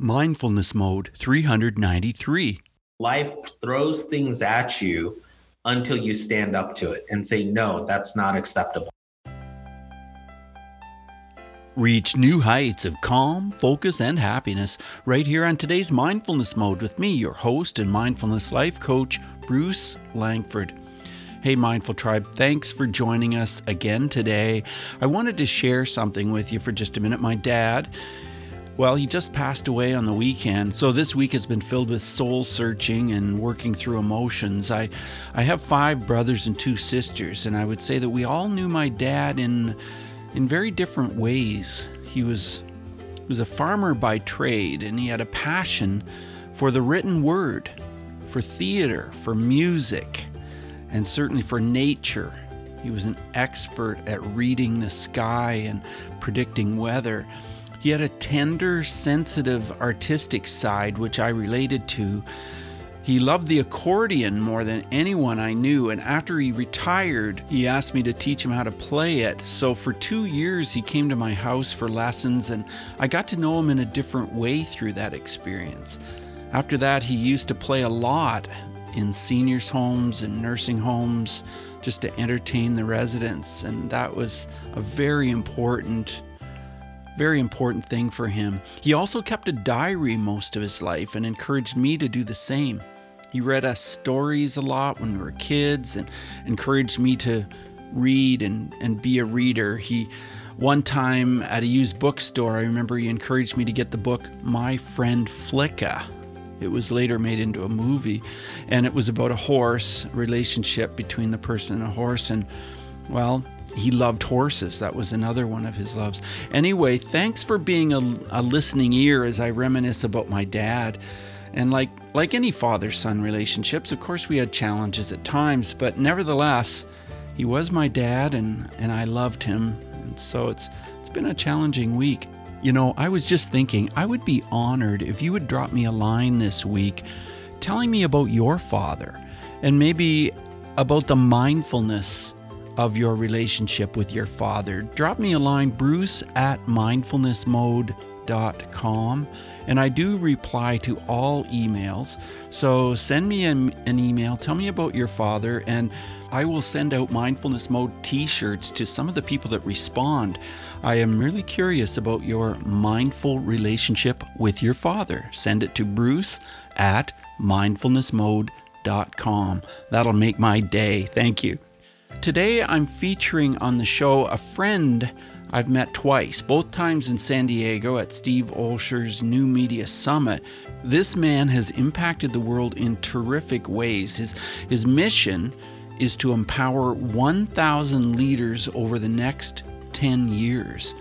Mindfulness Mode 393. Life throws things at you until you stand up to it and say, no, that's not acceptable. Reach new heights of calm, focus, and happiness right here on today's Mindfulness Mode with me, your host and mindfulness life coach, Bruce Langford. Hey, Mindful Tribe, thanks for joining us again today. I wanted to share something with you for just a minute. My dad, well, he just passed away on the weekend, so this week has been filled with soul searching and working through emotions. I, I have five brothers and two sisters, and I would say that we all knew my dad in, in very different ways. He was, he was a farmer by trade, and he had a passion for the written word, for theater, for music and certainly for nature. He was an expert at reading the sky and predicting weather. He had a tender, sensitive, artistic side which I related to. He loved the accordion more than anyone I knew, and after he retired, he asked me to teach him how to play it. So for two years, he came to my house for lessons, and I got to know him in a different way through that experience. After that, he used to play a lot, in seniors' homes and nursing homes just to entertain the residents. And that was a very important, very important thing for him. He also kept a diary most of his life and encouraged me to do the same. He read us stories a lot when we were kids and encouraged me to read and, and be a reader. He one time at a used bookstore, I remember he encouraged me to get the book My Friend Flicka it was later made into a movie, and it was about a horse relationship between the person and a horse. And well, he loved horses. That was another one of his loves. Anyway, thanks for being a, a listening ear as I reminisce about my dad. And like like any father-son relationships, of course we had challenges at times, but nevertheless, he was my dad and and I loved him. And so it's it's been a challenging week. You know, I was just thinking, I would be honored if you would drop me a line this week telling me about your father and maybe about the mindfulness of your relationship with your father. Drop me a line, bruce at mindfulnessmode.com. And I do reply to all emails. So send me an, an email, tell me about your father, and I will send out Mindfulness Mode t shirts to some of the people that respond. I am really curious about your mindful relationship with your father. Send it to bruce at mindfulnessmode.com. That'll make my day. Thank you. Today I'm featuring on the show a friend I've met twice, both times in San Diego at Steve Olsher's New Media Summit. This man has impacted the world in terrific ways. His, his mission is to empower 1,000 leaders over the next 10 years.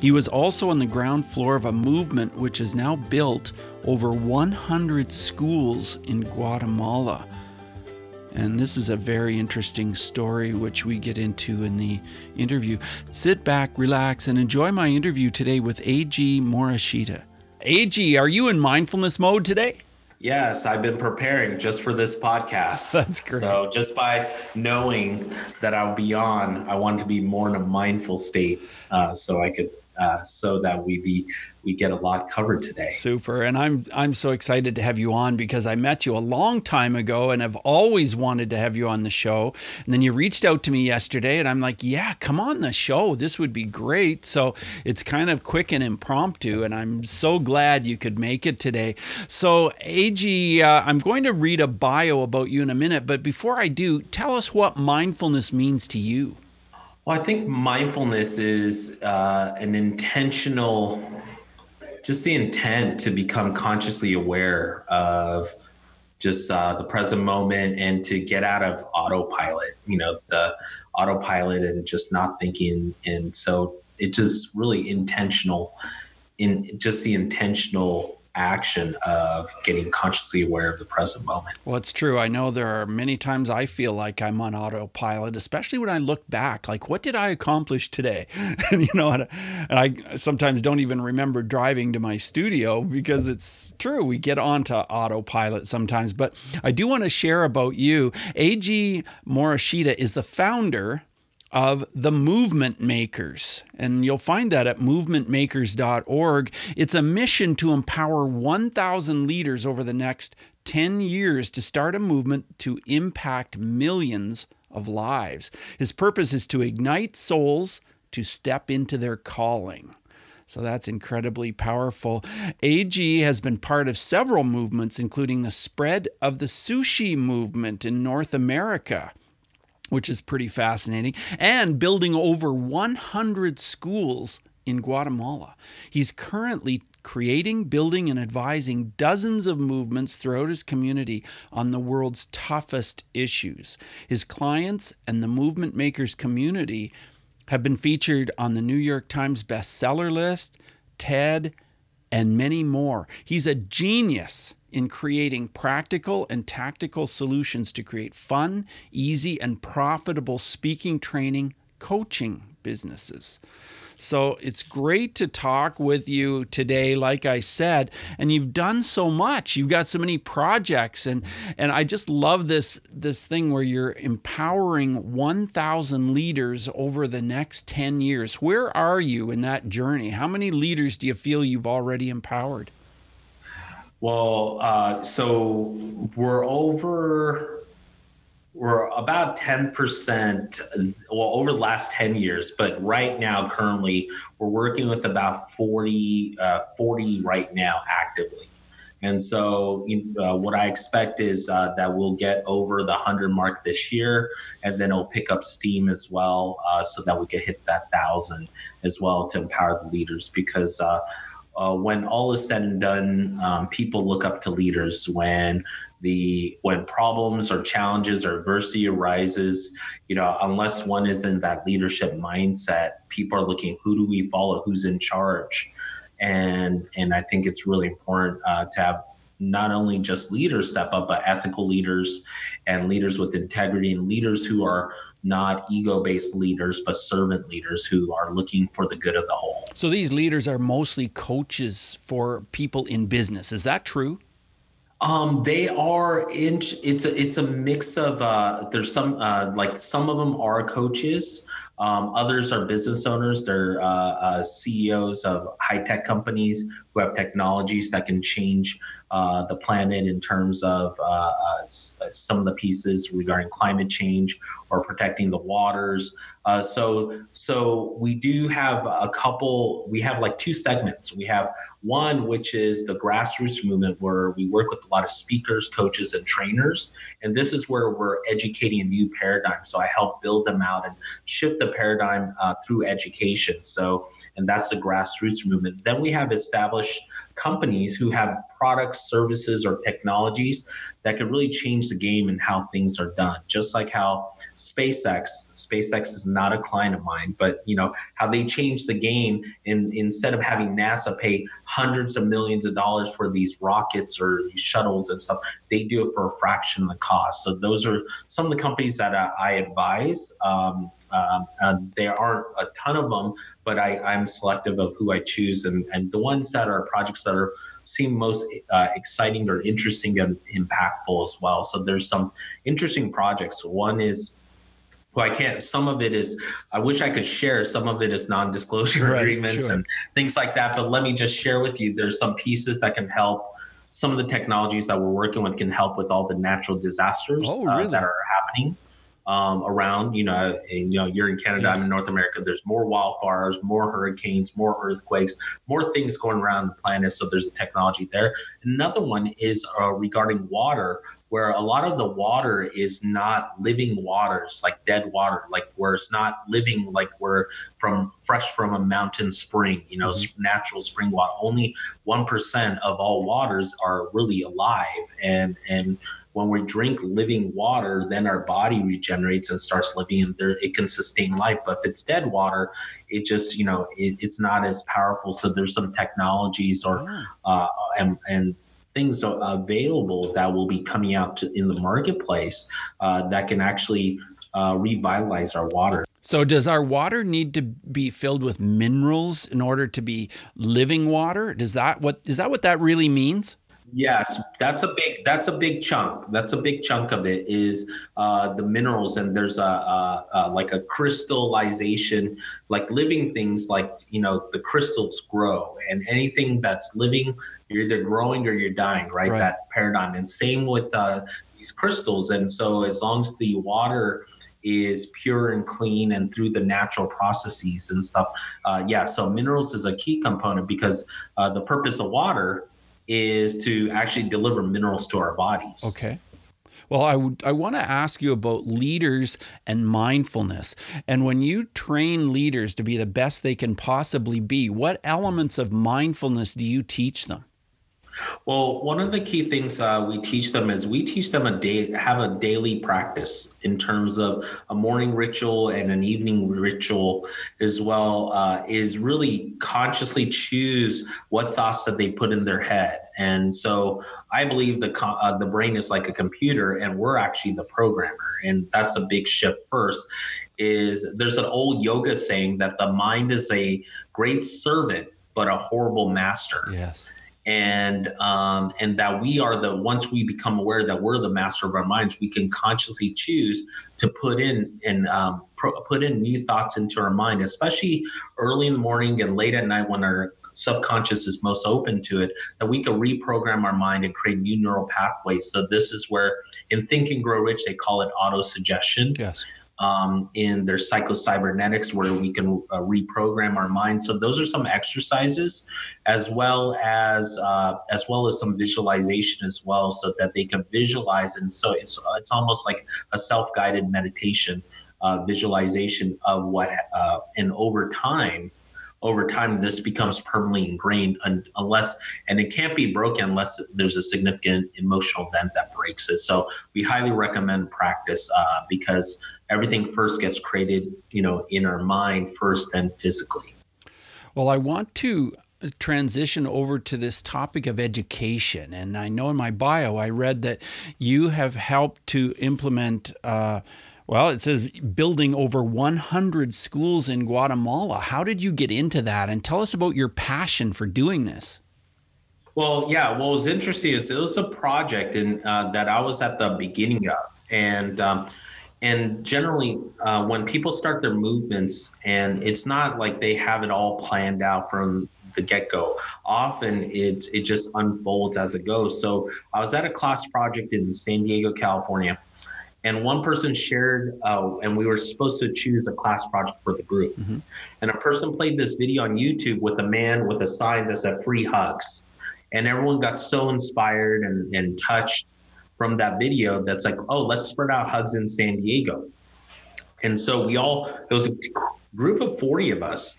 He was also on the ground floor of a movement which has now built over 100 schools in Guatemala. And this is a very interesting story, which we get into in the interview. Sit back, relax, and enjoy my interview today with A.G. Morishita. A.G., are you in mindfulness mode today? Yes, I've been preparing just for this podcast. That's great. So just by knowing that I'll be on, I wanted to be more in a mindful state, uh, so I could, uh, so that we be we get a lot covered today. Super. And I'm I'm so excited to have you on because I met you a long time ago and have always wanted to have you on the show. And then you reached out to me yesterday and I'm like, "Yeah, come on the show. This would be great." So, it's kind of quick and impromptu and I'm so glad you could make it today. So, AG, uh, I'm going to read a bio about you in a minute, but before I do, tell us what mindfulness means to you. Well, I think mindfulness is uh, an intentional just the intent to become consciously aware of just uh, the present moment and to get out of autopilot you know the autopilot and just not thinking. And so it's just really intentional in just the intentional action of getting consciously aware of the present moment. Well, it's true. I know there are many times I feel like I'm on autopilot, especially when I look back, like, what did I accomplish today? and, you know, and, I sometimes don't even remember driving to my studio because it's true. We get onto autopilot sometimes. But I do want to share about you. A.G. Morishita is the founder of the Movement Makers. And you'll find that at movementmakers.org. It's a mission to empower 1,000 leaders over the next 10 years to start a movement to impact millions of lives. His purpose is to ignite souls to step into their calling. So that's incredibly powerful. AG has been part of several movements, including the spread of the sushi movement in North America which is pretty fascinating, and building over 100 schools in Guatemala. He's currently creating, building, and advising dozens of movements throughout his community on the world's toughest issues. His clients and the movement makers community have been featured on the New York Times bestseller list, TED, and many more. He's a genius in creating practical and tactical solutions to create fun, easy, and profitable speaking training coaching businesses. So it's great to talk with you today, like I said. And you've done so much. You've got so many projects, and and I just love this this thing where you're empowering 1,000 leaders over the next 10 years. Where are you in that journey? How many leaders do you feel you've already empowered? Well, uh, so we're over we're about 10% well over the last 10 years but right now currently we're working with about 40 uh, 40 right now actively. And so uh, what i expect is uh, that we'll get over the 100 mark this year and then it'll pick up steam as well uh, so that we can hit that thousand as well to empower the leaders because uh, when all is said and done, um, people look up to leaders when the when problems or challenges or adversity arises. You know unless one is in that leadership mindset people are looking who do we follow? Who's in charge? And and i think it's really important uh, to have not only just leaders step up but ethical leaders and leaders with integrity and leaders who are not ego based leaders, but servant leaders who are looking for the good of the whole. So these leaders are mostly coaches for people in business. Is that true? Um, they are in. It's a it's a mix of. Uh, there's some uh, like some of them are coaches. Um, others are business owners. They're uh, uh CEOs of high tech companies who have technologies that can change uh, the planet in terms of uh, some of the pieces regarding climate change or protecting the waters. so so we do have a couple. We have like two segments. We have one, which is the grassroots movement, where we work with a lot of speakers, coaches, and trainers. And this is where we're educating a new paradigm. So I help build them out and shift the paradigm uh, through education. So, and that's the grassroots movement. Then we have established companies who have products, services, or technologies that could really change the game and how things are done. Just like how SpaceX, SpaceX is not a client of mine, but you know how they changed the game. In instead of having NASA pay hundreds of millions of dollars for these rockets or these shuttles and stuff, they do it for a fraction of the cost. So those are some of the companies that I, I advise. Um, um, uh, there aren't a ton of them, but I, I'm selective of who I choose, and, and the ones that are projects that are seem most uh, exciting or interesting and impactful as well. So there's some interesting projects. One is well, I can't. Some of it is. I wish I could share. Some of it is non-disclosure right, agreements sure. and things like that. But let me just share with you. There's some pieces that can help. Some of the technologies that we're working with can help with all the natural disasters oh, really? uh, that are happening um, around. You know, and, you know, you're in Canada, yes. I'm in North America. There's more wildfires, more hurricanes, more earthquakes, more things going around the planet. So there's a technology there. Another one is uh, regarding water, where a lot of the water is not living waters, like dead water, like where it's not living, like we're from fresh from a mountain spring. You know, mm-hmm. natural spring water. Only one percent of all waters are really alive, and and when we drink living water, then our body regenerates and starts living, and there it can sustain life. But if it's dead water, it just you know it, it's not as powerful. So there's some technologies or uh, and and things available that will be coming out to, in the marketplace uh, that can actually uh, revitalize our water. So, does our water need to be filled with minerals in order to be living water? Does that what is that what that really means? Yes, that's a big that's a big chunk. That's a big chunk of it is uh, the minerals, and there's a, a, a, like a crystallization, like living things, like you know the crystals grow, and anything that's living, you're either growing or you're dying, right? right. That paradigm, and same with uh, these crystals. And so as long as the water is pure and clean and through the natural processes and stuff, uh, yeah. So minerals is a key component because uh, the purpose of water is to actually deliver minerals to our bodies. Okay. Well, I, w- I want to ask you about leaders and mindfulness. And when you train leaders to be the best they can possibly be, what elements of mindfulness do you teach them? Well, one of the key things uh, we teach them is we teach them a day have a daily practice in terms of a morning ritual and an evening ritual as well. Uh, is really consciously choose what thoughts that they put in their head, and so I believe the uh, the brain is like a computer, and we're actually the programmer, and that's a big shift. First, is there's an old yoga saying that the mind is a great servant but a horrible master. Yes and um, and that we are the once we become aware that we're the master of our minds, we can consciously choose to put in and um, pro- put in new thoughts into our mind, especially early in the morning and late at night when our subconscious is most open to it. That we can reprogram our mind and create new neural pathways. So this is where in Think and Grow Rich they call it auto suggestion. Yes um, in their psychocybernetics where we can uh, reprogram our mind. So those are some exercises, as well as uh, as well as some visualization as well, so that they can visualize. And so it's it's almost like a self guided meditation uh, visualization of what uh, and over time over time this becomes permanently ingrained unless and it can't be broken unless there's a significant emotional event that breaks it. So we highly recommend practice uh, because everything first gets created you know in our mind first then physically. Well i want to transition over to this topic of education. And i know in my bio i read that you have helped to implement uh, well, it says building over 100 schools in Guatemala. How did you get into that? And tell us about your passion for doing this. Well, yeah. What was interesting is it was a project in, uh, that I was at the beginning of, and um, and generally, uh, when people start their movements, and it's not like they have it all planned out from the get go. Often it it just unfolds as it goes. So I was at a class project in San Diego, California and one person shared uh, and we were supposed to choose a class project for the group. Mm-hmm. and a person played this video on youtube with a man with a sign that said free hugs. And everyone got so inspired and, and touched from that video that's like oh let's spread out hugs in san diego. And so we all it was a group of 40 of us.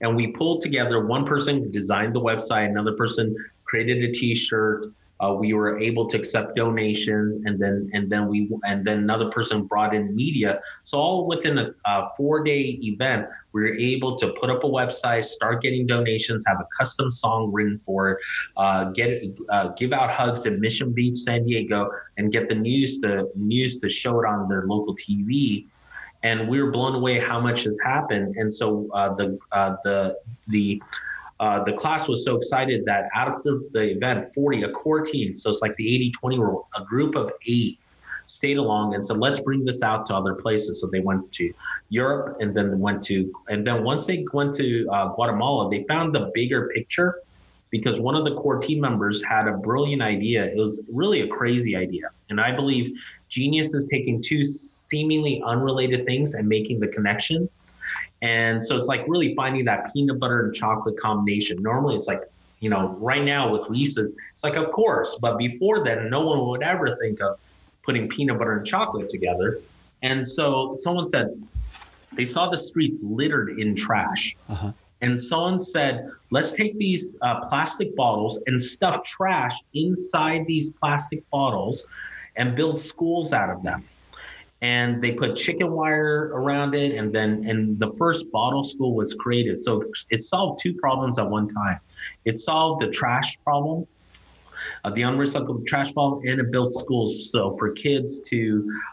And we pulled together one person designed the website another person created a t-shirt uh, we were able to accept donations and then and then we and then another person brought in media. So all within a, a four day event we were able to put up a website start getting donations have a custom song written for it uh, get uh, give out hugs in mission beach san diego and get the news to news to show it on their local tv and we were blown away how much has happened. And so uh, the uh, the the uh, the class was so excited that the, the event, 40, a core team, so it's like the 80 20 rule, a group of eight stayed along and said, let's bring this out to other places. So they went to Europe and then went to, and then once they went to uh, Guatemala, they found the bigger picture because one of the core team members had a brilliant idea. It was really a crazy idea. And I believe genius is taking two seemingly unrelated things and making the connection. And so it's like really finding that peanut butter and chocolate combination. Normally it's like, you know, right now with Reese's, it's like, of course, but before then, no one would ever think of putting peanut butter and chocolate together. And so someone said they saw the streets littered in trash. Uh-huh. And someone said, let's take these uh, plastic bottles and stuff trash inside these plastic bottles and build schools out of them and they put chicken wire around it and then and the first bottle school was created so it solved two problems at one time it solved the trash problem uh, the unrecycled trash bottle, and it built schools so for kids to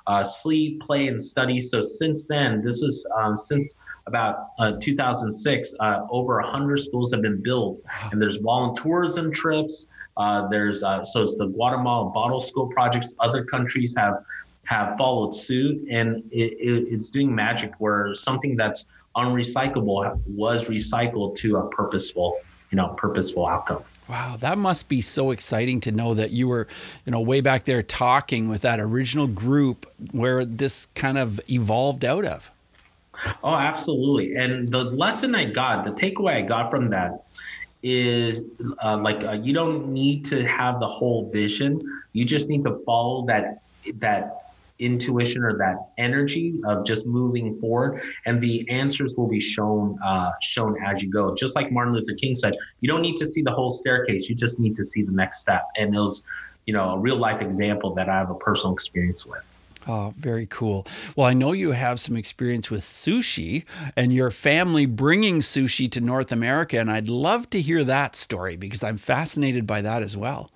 uh, sleep, play, and study. So since then, this is um, since about uh, 2006, uh, over 100 schools have been built, and there's volunteerism trips. Uh, there's uh, so it's the Guatemala Bottle School projects. Other countries have have followed suit, and it, it, it's doing magic where something that's unrecyclable was recycled to a purposeful, you know, purposeful outcome. Wow, that must be so exciting to know that you were, you know, way back there talking with that original group where this kind of evolved out of. Oh, absolutely. And the lesson I got, the takeaway I got from that is uh, like uh, you don't need to have the whole vision. You just need to follow that that intuition or that energy of just moving forward and the answers will be shown uh, shown as you go just like martin luther king said you don't need to see the whole staircase you just need to see the next step and it was you know a real life example that i have a personal experience with Oh, very cool. Well, I know you have some experience with sushi and your family bringing sushi to North America. And I'd love to hear that story because I'm fascinated by that as well.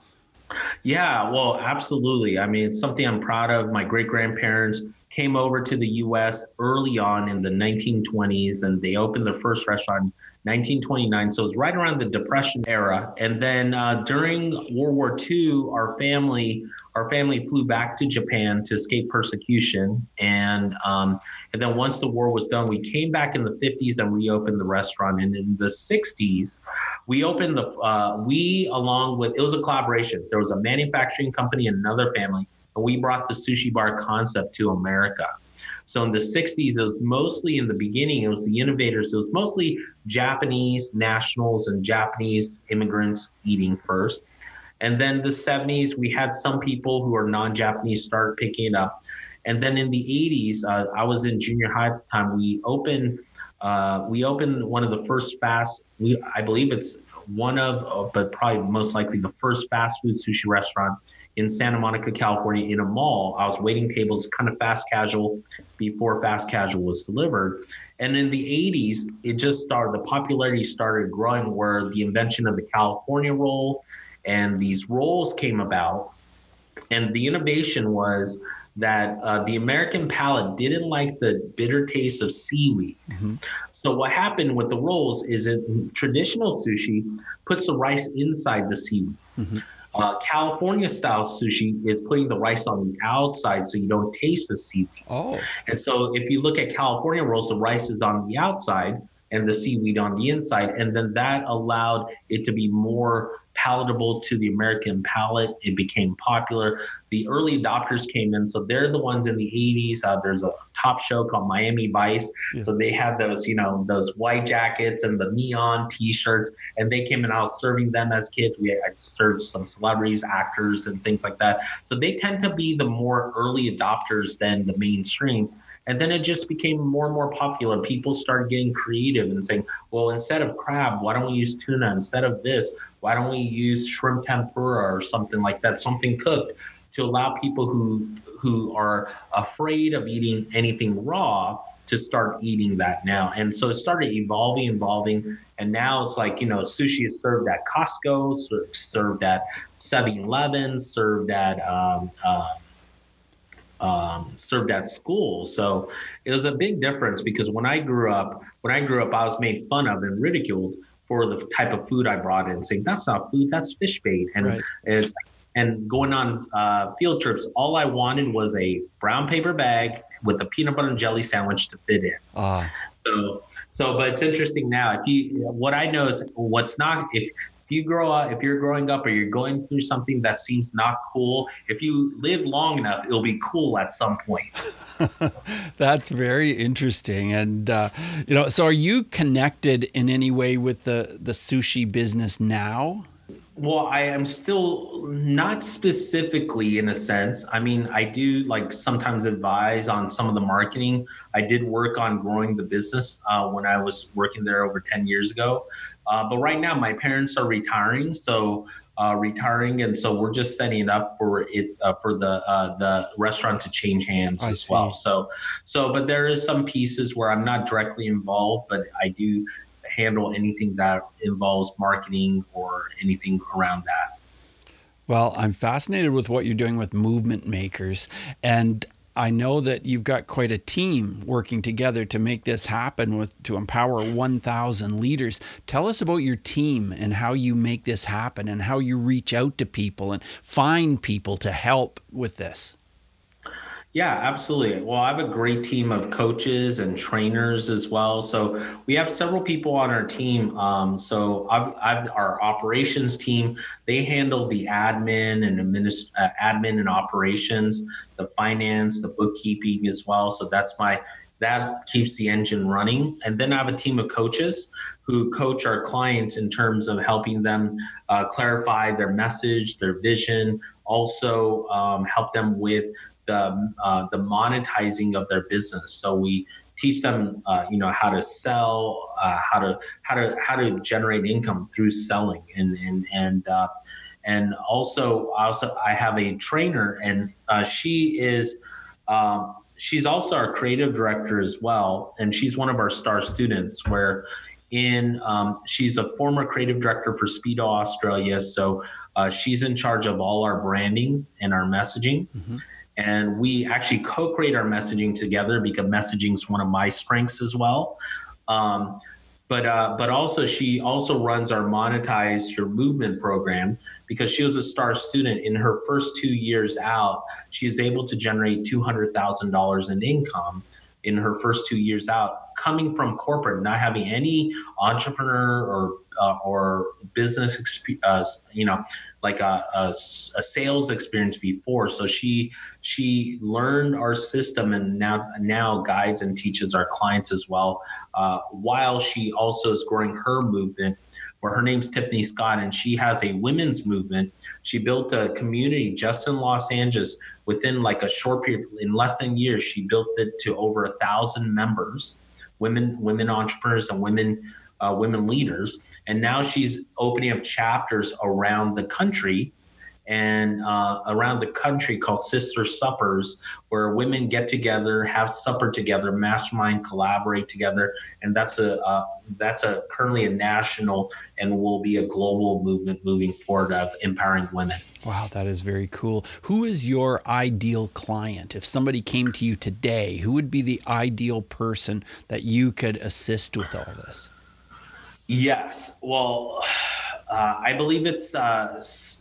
Yeah, well, absolutely. I mean, it's something I'm proud of. My great grandparents came over to the US early on in the 1920s and they opened their first restaurant 1929. So it was right around the Depression era. And then uh, during World War II, our family our family flew back to Japan to escape persecution. And um, and then once the war was done, we came back in the 50s and reopened the restaurant. And in the 60s, we opened the uh, we along with it was a collaboration. There was a manufacturing company and another family, and we brought the sushi bar concept to America. So in the 60s, it was mostly in the beginning, it was the innovators. It was mostly Japanese nationals and Japanese immigrants eating first. And then the 70s, we had some people who are non-Japanese start picking it up. And then in the 80s, uh, I was in junior high at the time. We opened uh, we opened one of the first fast. We I believe it's one of, uh, but probably most likely the first fast food sushi restaurant in Santa Monica, California, in a mall. I was waiting tables, kind of fast casual, before fast casual was delivered. And in the 80s, it just started, the popularity started growing where the invention of the California roll and these rolls came about. And the innovation was that uh, the American palate didn't like the bitter taste of seaweed. Mm-hmm. So what happened with the rolls is it traditional sushi puts the rice inside the seaweed. Mm-hmm. Uh, California style sushi is putting the rice on the outside so you don't taste the seaweed. Oh. And so if you look at California rolls, the rice is on the outside and the seaweed on the inside. And then that allowed it to be more palatable to the American palate. It became popular. The early adopters came in, so they're the ones in the 80s. Uh, there's a top show called Miami Vice. Yeah. So they had those, you know, those white jackets and the neon T-shirts, and they came in. I was serving them as kids. We I served some celebrities, actors, and things like that. So they tend to be the more early adopters than the mainstream. And then it just became more and more popular. People started getting creative and saying, well, instead of crab, why don't we use tuna? Instead of this, why don't we use shrimp tempura or something like that, something cooked to allow people who who are afraid of eating anything raw to start eating that now. And so it started evolving, evolving. And now it's like, you know, sushi is served at Costco, served at 7 Eleven, served at um, uh, um, served at school. So it was a big difference because when I grew up, when I grew up, I was made fun of and ridiculed for the type of food I brought in, saying that's not food, that's fish bait, and right. it's and going on uh, field trips. All I wanted was a brown paper bag with a peanut butter and jelly sandwich to fit in. Uh. So so, but it's interesting now. If you, what I know is what's not if if you grow up, if you're growing up or you're going through something that seems not cool, if you live long enough, it'll be cool at some point. That's very interesting. And, uh, you know, so are you connected in any way with the, the sushi business now? Well, I am still not specifically in a sense. I mean, I do like sometimes advise on some of the marketing. I did work on growing the business uh, when I was working there over 10 years ago. Uh, but right now, my parents are retiring, so uh, retiring, and so we're just setting it up for it uh, for the uh, the restaurant to change hands I as see. well. So, so but there is some pieces where I'm not directly involved, but I do handle anything that involves marketing or anything around that. Well, I'm fascinated with what you're doing with movement makers. And I know that you've got quite a team working together to make this happen with to empower 1,000 leaders. Tell us about your team and how you make this happen and how you reach out to people and find people to help with this. Yeah, absolutely. Well, I have a great team of coaches and trainers as well. So we have several people on our team. Um, so I've, I've, our operations team, they handle the admin and administ- uh, admin and operations, the finance, the bookkeeping as well. So that's my that keeps the engine running. And then I have a team of coaches who coach our clients in terms of helping them uh, clarify their message, their vision, also um, help them with the uh, the monetizing of their business. So we teach them, uh, you know, how to sell, uh, how to how to how to generate income through selling, and and and uh, and also also I have a trainer, and uh, she is. Um, she's also our creative director as well, and she's one of our star students. Where in um, she's a former creative director for Speedo Australia, so uh, she's in charge of all our branding and our messaging. Mm-hmm and we actually co-create our messaging together because messaging is one of my strengths as well. Um, but uh, but also she also runs our monetize your movement program because she was a star student in her first two years out she is able to generate $200000 in income in her first two years out coming from corporate not having any entrepreneur or uh, or business uh, you know like a, a, a, sales experience before. So she she learned our system and now now guides and teaches our clients as well uh, while she also is growing her movement where her name's tiffany scott and she has a women's movement. She built a community just in los angeles. Within like a short period in less than years she built it to over a thousand members women women entrepreneurs and women uh, women leaders. And now she's opening up chapters around the country and uh, around the country called Sister Suppers, where women get together, have supper together, mastermind, collaborate together, and that's a uh, that's a currently a national and will be a global movement moving forward of empowering women. Wow, that is very cool. Who is your ideal client? If somebody came to you today, who would be the ideal person that you could assist with all this? Yes. Well, uh, I believe it's uh,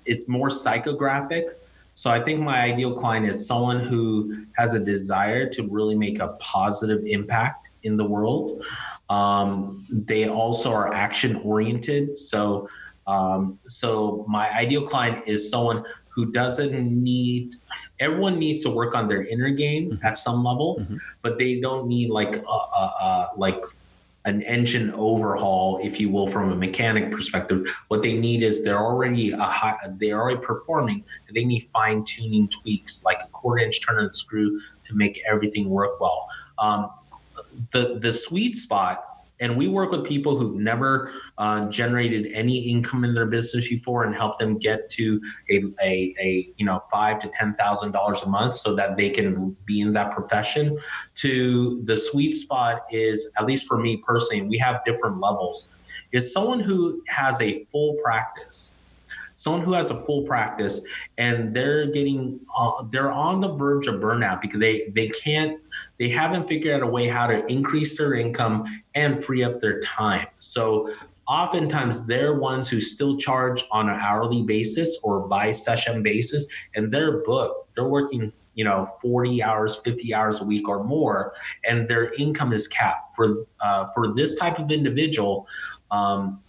it's more psychographic. So I think my ideal client is someone who has a desire to really make a positive impact in the world. Um, they also are action oriented. So um, so my ideal client is someone who doesn't need everyone needs to work on their inner game mm-hmm. at some level mm-hmm. but they don't need like a, a, a like an engine overhaul, if you will, from a mechanic perspective. What they need is they're already a high, they're already performing, they need fine tuning tweaks, like a quarter inch turn of the screw to make everything work well. Um, the the sweet spot and we work with people who've never uh, generated any income in their business before and help them get to a, a, a you know five to ten thousand dollars a month so that they can be in that profession. To the sweet spot is at least for me personally we have different levels. Is someone who has a full practice someone who has a full practice and they're getting uh, they're on the verge of burnout because they they can't they haven't figured out a way how to increase their income and free up their time. So oftentimes they're ones who still charge on an hourly basis or by session basis and they're booked. They're working you know 40 hours 50 hours a week or more and their income is capped. For uh, for this type of individual um,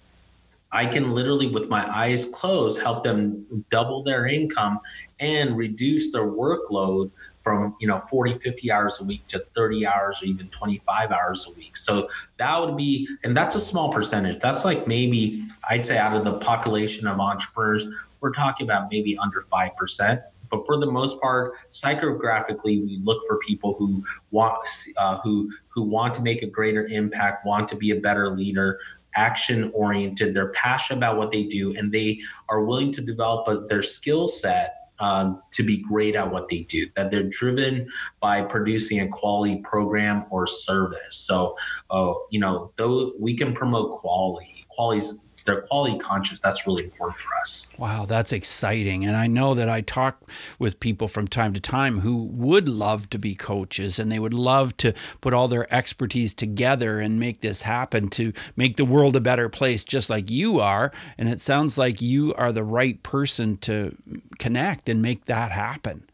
I can literally, with my eyes closed, help them double their income and reduce their workload from you know 40 50 hours a week to 30 hours or even 25 hours a week. So that would be and that's a small percentage. That's like maybe i'd say out of the population of entrepreneurs we're talking about maybe under 5% but for the most part psychographically we look for people who want uh, who who want to make a greater impact want to be a better leader action oriented, they're passionate about what they do, and they are willing to develop a, their skill set um, to be great at what they do, that they're driven by producing a quality program or service. So, uh, you know, though we can promote quality, quality is they're quality conscious. That's really important for us. Wow, that's exciting. And I know that I talk with people from time to time who would love to be coaches and they would love to put all their expertise together and make this happen to make the world a better place, just like you are. And it sounds like you are the right person to connect and make that happen.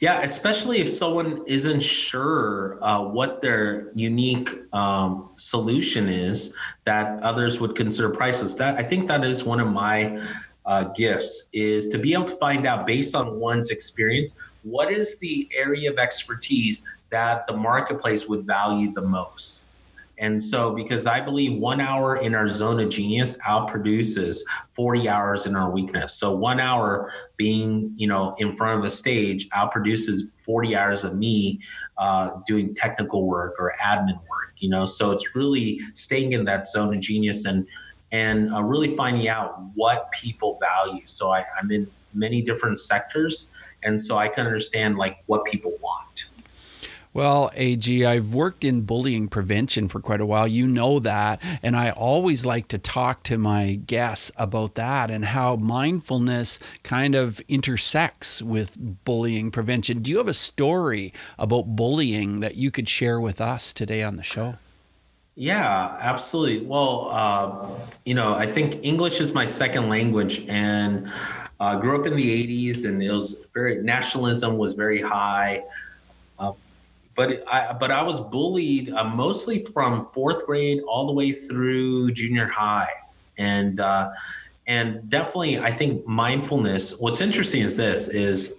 Yeah, especially if someone isn't sure uh, what their unique um, solution is that others would consider priceless. That I think that is one of my uh, gifts is to be able to find out based on one's experience what is the area of expertise that the marketplace would value the most and so, because I believe one hour in our zone of genius outproduces 40 hours in our weakness. So, one hour being, you know, in front of the stage outproduces 40 hours of me uh, doing technical work or admin work, you know. So, it's really staying in that zone of genius and and uh, really finding out what people value. So, I, I'm in many different sectors, and so I can understand like what people want. Well, AG, I've worked in bullying prevention for quite a while. You know that. And I always like to talk to my guests about that and how mindfulness kind of intersects with bullying prevention. Do you have a story about bullying that you could share with us today on the show? Yeah, absolutely. Well, uh, you know, I think English is my second language and uh, grew up in the 80s and it was very, nationalism was very high but I but I was bullied uh, mostly from fourth grade all the way through junior high, and uh, and definitely I think mindfulness. What's interesting is this is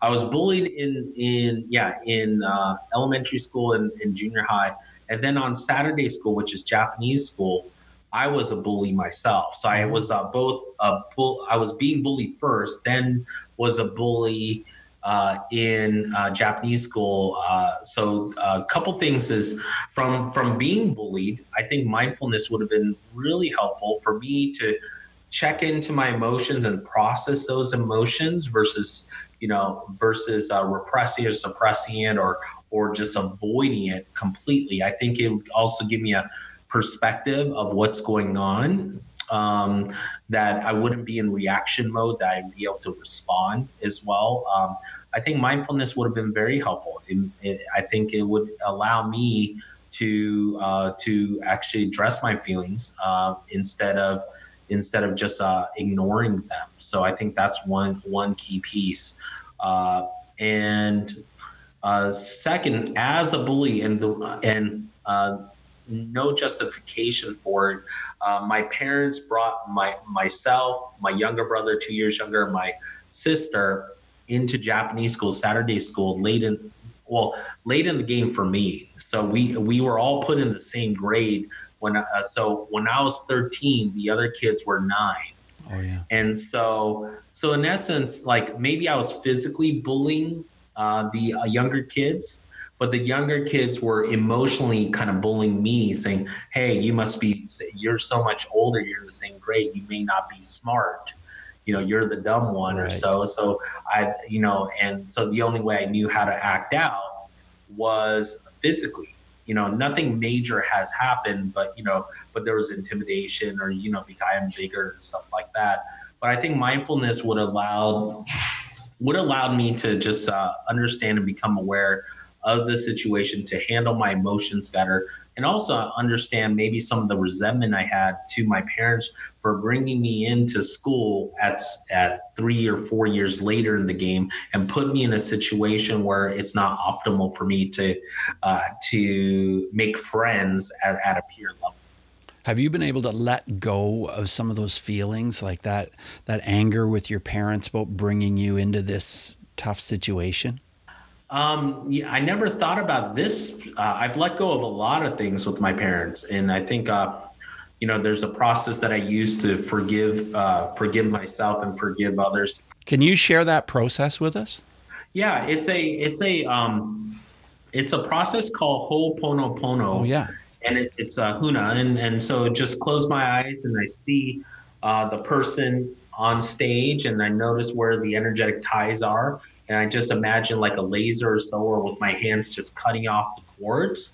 I was bullied in in yeah in uh, elementary school and, and junior high, and then on Saturday school, which is Japanese school. I was a bully myself, so I was uh, both a bull. I was being bullied first, then was a bully uh, in uh, Japanese school. Uh, so a couple things is from from being bullied. I think mindfulness would have been really helpful for me to check into my emotions and process those emotions versus you know versus uh, repressing or suppressing it or or just avoiding it completely. I think it would also give me a perspective of what's going on um, that I wouldn't be in reaction mode, that I'd be able to respond as well. Um, I think mindfulness would have been very helpful. It, it, I think it would allow me to uh, to actually address my feelings uh, instead of instead of just uh, ignoring them. So I think that's one one key piece. Uh, and uh, second, as a bully, and the and uh, no justification for it. Uh, my parents brought my myself, my younger brother, two years younger, my sister, into Japanese school, Saturday school, late in well, late in the game for me. So we we were all put in the same grade when. Uh, so when I was 13, the other kids were nine. Oh yeah. And so so in essence, like maybe I was physically bullying uh, the uh, younger kids, but the younger kids were emotionally kind of bullying me, saying, "Hey, you must be. You're so much older. You're in the same grade. You may not be smart." you know you're the dumb one right. or so so i you know and so the only way i knew how to act out was physically you know nothing major has happened but you know but there was intimidation or you know because i'm bigger and stuff like that but i think mindfulness would allow would allow me to just uh, understand and become aware of the situation to handle my emotions better and also understand maybe some of the resentment I had to my parents for bringing me into school at at three or four years later in the game and put me in a situation where it's not optimal for me to uh, to make friends at, at a peer level. Have you been able to let go of some of those feelings, like that that anger with your parents about bringing you into this tough situation? Um, yeah, I never thought about this. Uh, I've let go of a lot of things with my parents, and I think, uh, you know, there's a process that I use to forgive, uh, forgive myself and forgive others. Can you share that process with us? Yeah, it's a, it's a, um, it's a process called Ho'oponopono. Oh yeah, and it, it's a Huna, and and so just close my eyes and I see uh, the person on stage, and I notice where the energetic ties are and I just imagine like a laser or so, or with my hands just cutting off the cords.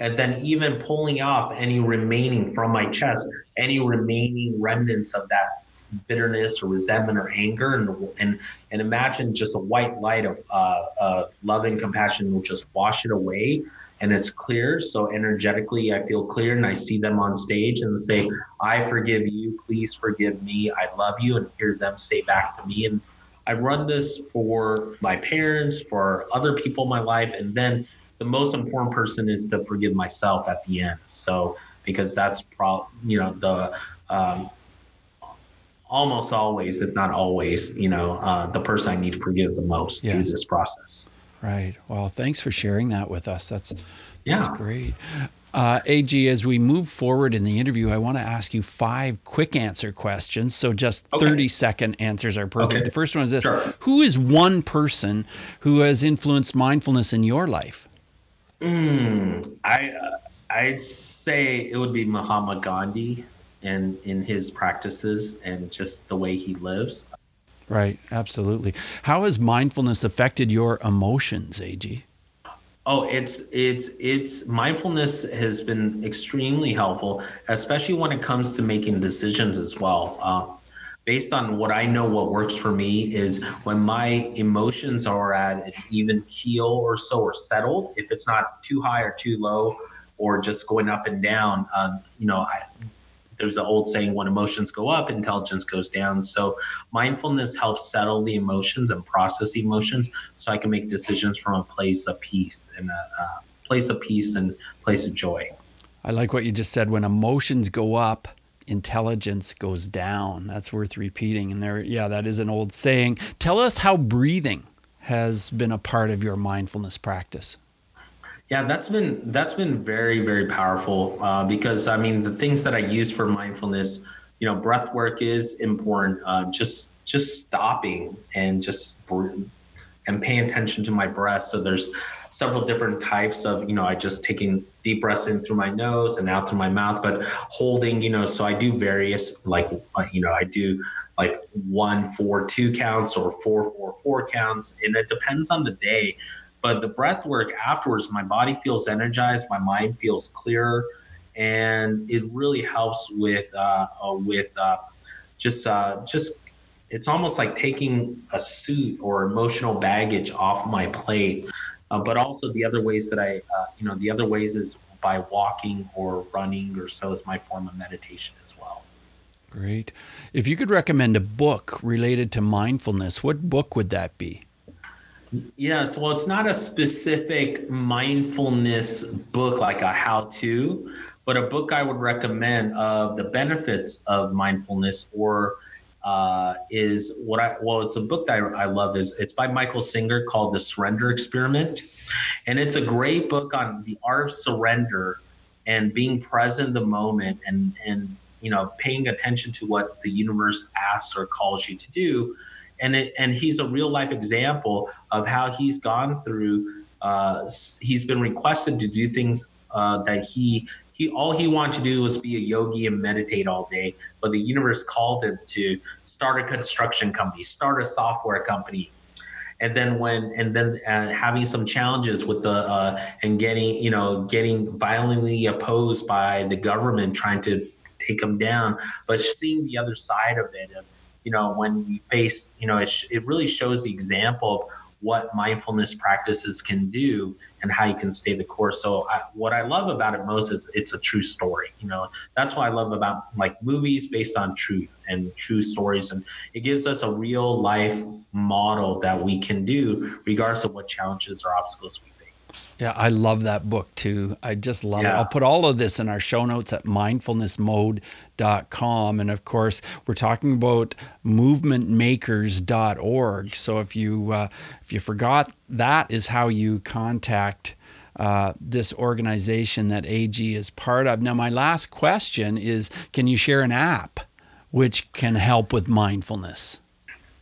and then even pulling off any remaining from my chest, any remaining remnants of that bitterness or resentment or anger, and and and imagine just a white light of uh, of love and compassion will just wash it away, and it's clear. So energetically, I feel clear, and I see them on stage and say, "I forgive you. Please forgive me. I love you," and hear them say back to me. And I run this for my parents, for other people in my life, and then the most important person is to forgive myself at the end. So because that's probably you know the um, almost always, if not always, you know, uh, the person I need to forgive the most yes. through this process. Right. Well, thanks for sharing that with us. That's yeah. that's great. Uh, AG, as we move forward in the interview, I want to ask you five quick answer questions. So just okay. 30 second answers are perfect. Okay. The first one is this sure. Who is one person who has influenced mindfulness in your life? Mm, I, uh, I'd say it would be Mahatma Gandhi and in his practices and just the way he lives. Right, absolutely. How has mindfulness affected your emotions, AG? Oh, it's it's it's mindfulness has been extremely helpful, especially when it comes to making decisions as well. Uh, based on what I know, what works for me is when my emotions are at an even keel or so, or settled. If it's not too high or too low, or just going up and down, um, you know, I, there's an old saying when emotions go up intelligence goes down. So mindfulness helps settle the emotions and process emotions so i can make decisions from a place of peace and a, a place of peace and place of joy. I like what you just said. When emotions go up intelligence goes down. That's worth repeating. And there yeah that is an old saying. Tell us how breathing has been a part of your mindfulness practice yeah, that's been that's been very very powerful uh, because I mean the things that I use for mindfulness, you know, breath work is important. Uh, just just stopping and just and paying attention to my breath. So there's several different types of you know I just taking deep breaths in through my nose and out through my mouth, but holding you know so I do various like uh, you know I do like one four two counts or four four four counts, and it depends on the day. But the breath work afterwards, my body feels energized, my mind feels clearer, and it really helps with uh, uh, with uh, just uh, just it's almost like taking a suit or emotional baggage off my plate. Uh, but also the other ways that I, uh, you know, the other ways is by walking or running or so is my form of meditation as well. Great. If you could recommend a book related to mindfulness, what book would that be? Yes, well, it's not a specific mindfulness book like a how to, but a book I would recommend of the benefits of mindfulness or uh, is what I well, it's a book that I, I, love. is It's by Michael Singer called The Surrender Experiment, and it's a great book on the art of surrender and being present the moment and and you know paying attention to what the universe asks or calls you to do and it, and he's a real life example of how he's gone through. Uh, he's been requested to do things uh, that he he all he wanted to do was be a yogi and meditate all day, but the universe called him to start a construction company, start a software company, and then when and then uh, having some challenges with the uh, and getting you know getting violently opposed by the government trying to take him down, but seeing the other side of it of you know, when we face, you know, it, sh- it really shows the example of what mindfulness practices can do and how you can stay the course. So I, what I love about it most is it's a true story. You know, that's what I love about like movies based on truth and true stories. And it gives us a real life model that we can do regardless of what challenges or obstacles we yeah, I love that book too. I just love yeah. it. I'll put all of this in our show notes at mindfulnessmode.com. And of course, we're talking about movementmakers.org. So if you uh, if you forgot, that is how you contact uh, this organization that AG is part of. Now, my last question is can you share an app which can help with mindfulness?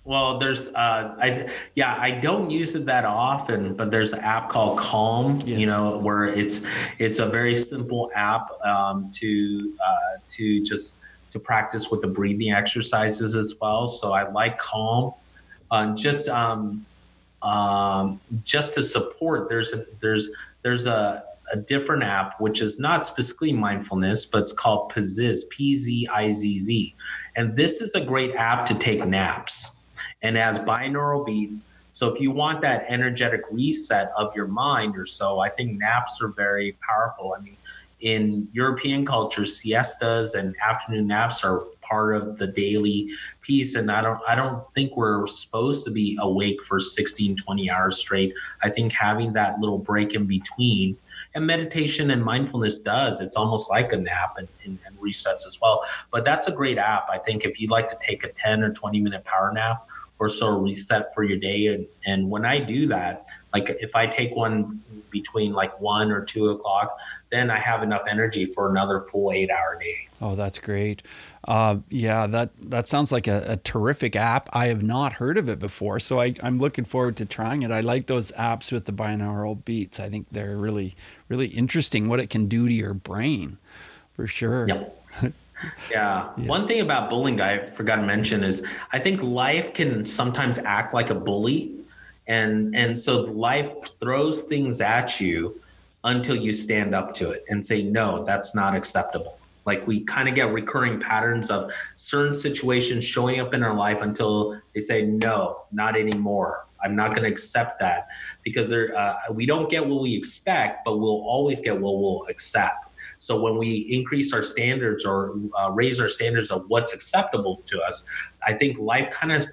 Well, there's, uh, I, yeah, I don't use it that often, but there's an app called Calm, yes. you know, where it's, it's a very simple app um, to, uh, to just to practice with the breathing exercises as well. So I like Calm, uh, just, um, um, just to support. There's, a, there's, there's a, a different app, which is not specifically mindfulness, but it's called Pzizz, P Z I Z Z. And this is a great app to take naps and has binaural beats. So if you want that energetic reset of your mind or so, I think naps are very powerful. I mean, in European culture, siestas and afternoon naps are part of the daily piece. And I don't I don't think we're supposed to be awake for 16, 20 hours straight. I think having that little break in between and meditation and mindfulness does. It's almost like a nap and, and, and resets as well. But that's a great app. I think if you'd like to take a 10 or 20 minute power nap or so reset for your day. And, and when I do that, like if I take one between like one or two o'clock, then I have enough energy for another full eight hour day. Oh, that's great. Uh, yeah, that that sounds like a, a, terrific app. I have not heard of it before, so I, am looking forward to trying it. I like those apps with the binaural beats. I think they're really really interesting. What it can do to your brain, for sure. Yep. yeah. yeah. One thing about bullying I forgot to mention is I think life can sometimes act like a bully and and so life throws things at you until you stand up to it and say no that's not acceptable like we kind of get recurring patterns of certain situations showing up in our life until they say no not anymore i'm not going to accept that because uh, we don't get what we expect but we'll always get what we'll accept so when we increase our standards or uh, raise our standards of what's acceptable to us i think life kind of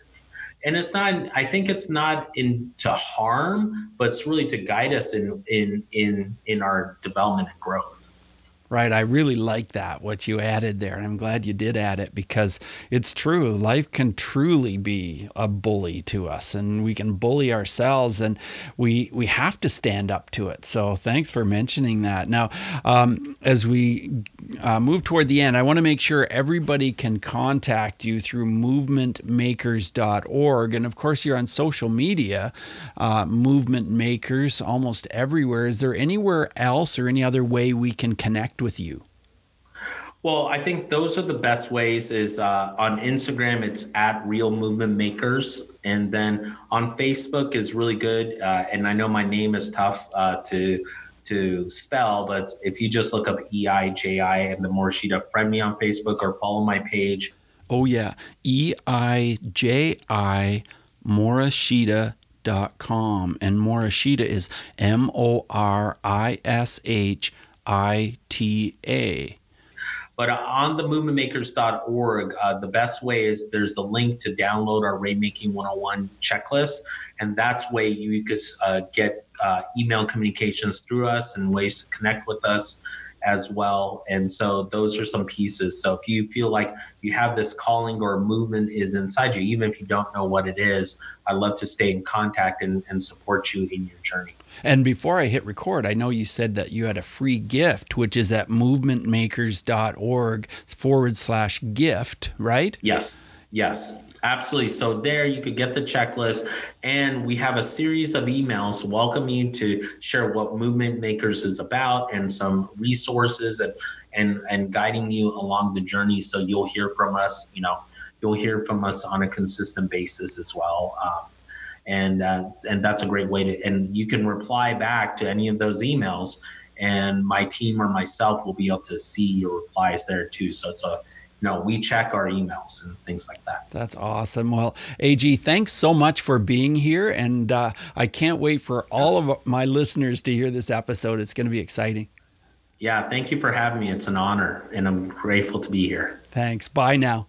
and it's not i think it's not in to harm but it's really to guide us in in in in our development and growth Right. I really like that, what you added there. And I'm glad you did add it because it's true. Life can truly be a bully to us and we can bully ourselves and we, we have to stand up to it. So thanks for mentioning that. Now, um, as we uh, move toward the end, I want to make sure everybody can contact you through movementmakers.org. And of course, you're on social media, uh, Movement Makers, almost everywhere. Is there anywhere else or any other way we can connect? Connect with you? Well, I think those are the best ways. Is uh, on Instagram, it's at Real Movement Makers, and then on Facebook is really good. Uh, and I know my name is tough uh, to to spell, but if you just look up E I J I and the Morishita, friend me on Facebook or follow my page. Oh yeah, E I J I Morishita dot com and Morishita is M O R I S H ITA. But on the movementmakers.org, uh, the best way is there's a link to download our Rainmaking 101 checklist. And that's way you could uh, get uh, email communications through us and ways to connect with us as well. And so those are some pieces. So if you feel like you have this calling or movement is inside you, even if you don't know what it is, I'd love to stay in contact and, and support you in your journey. And before I hit record, I know you said that you had a free gift, which is at movementmakers.org forward slash gift, right? Yes. Yes. Absolutely. So there you could get the checklist, and we have a series of emails welcoming you to share what Movement Makers is about and some resources and and and guiding you along the journey. So you'll hear from us. You know, you'll hear from us on a consistent basis as well. Um, and uh, and that's a great way to. And you can reply back to any of those emails, and my team or myself will be able to see your replies there too. So it's a no, we check our emails and things like that. That's awesome. Well, AG, thanks so much for being here. And uh, I can't wait for all of my listeners to hear this episode. It's going to be exciting. Yeah, thank you for having me. It's an honor, and I'm grateful to be here. Thanks. Bye now.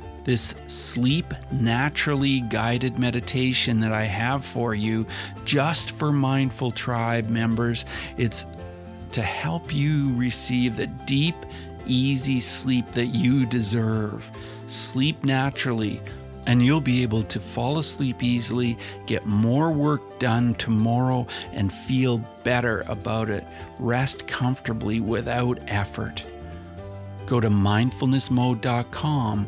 this sleep naturally guided meditation that I have for you just for Mindful Tribe members. It's to help you receive the deep, easy sleep that you deserve. Sleep naturally, and you'll be able to fall asleep easily, get more work done tomorrow, and feel better about it. Rest comfortably without effort. Go to mindfulnessmode.com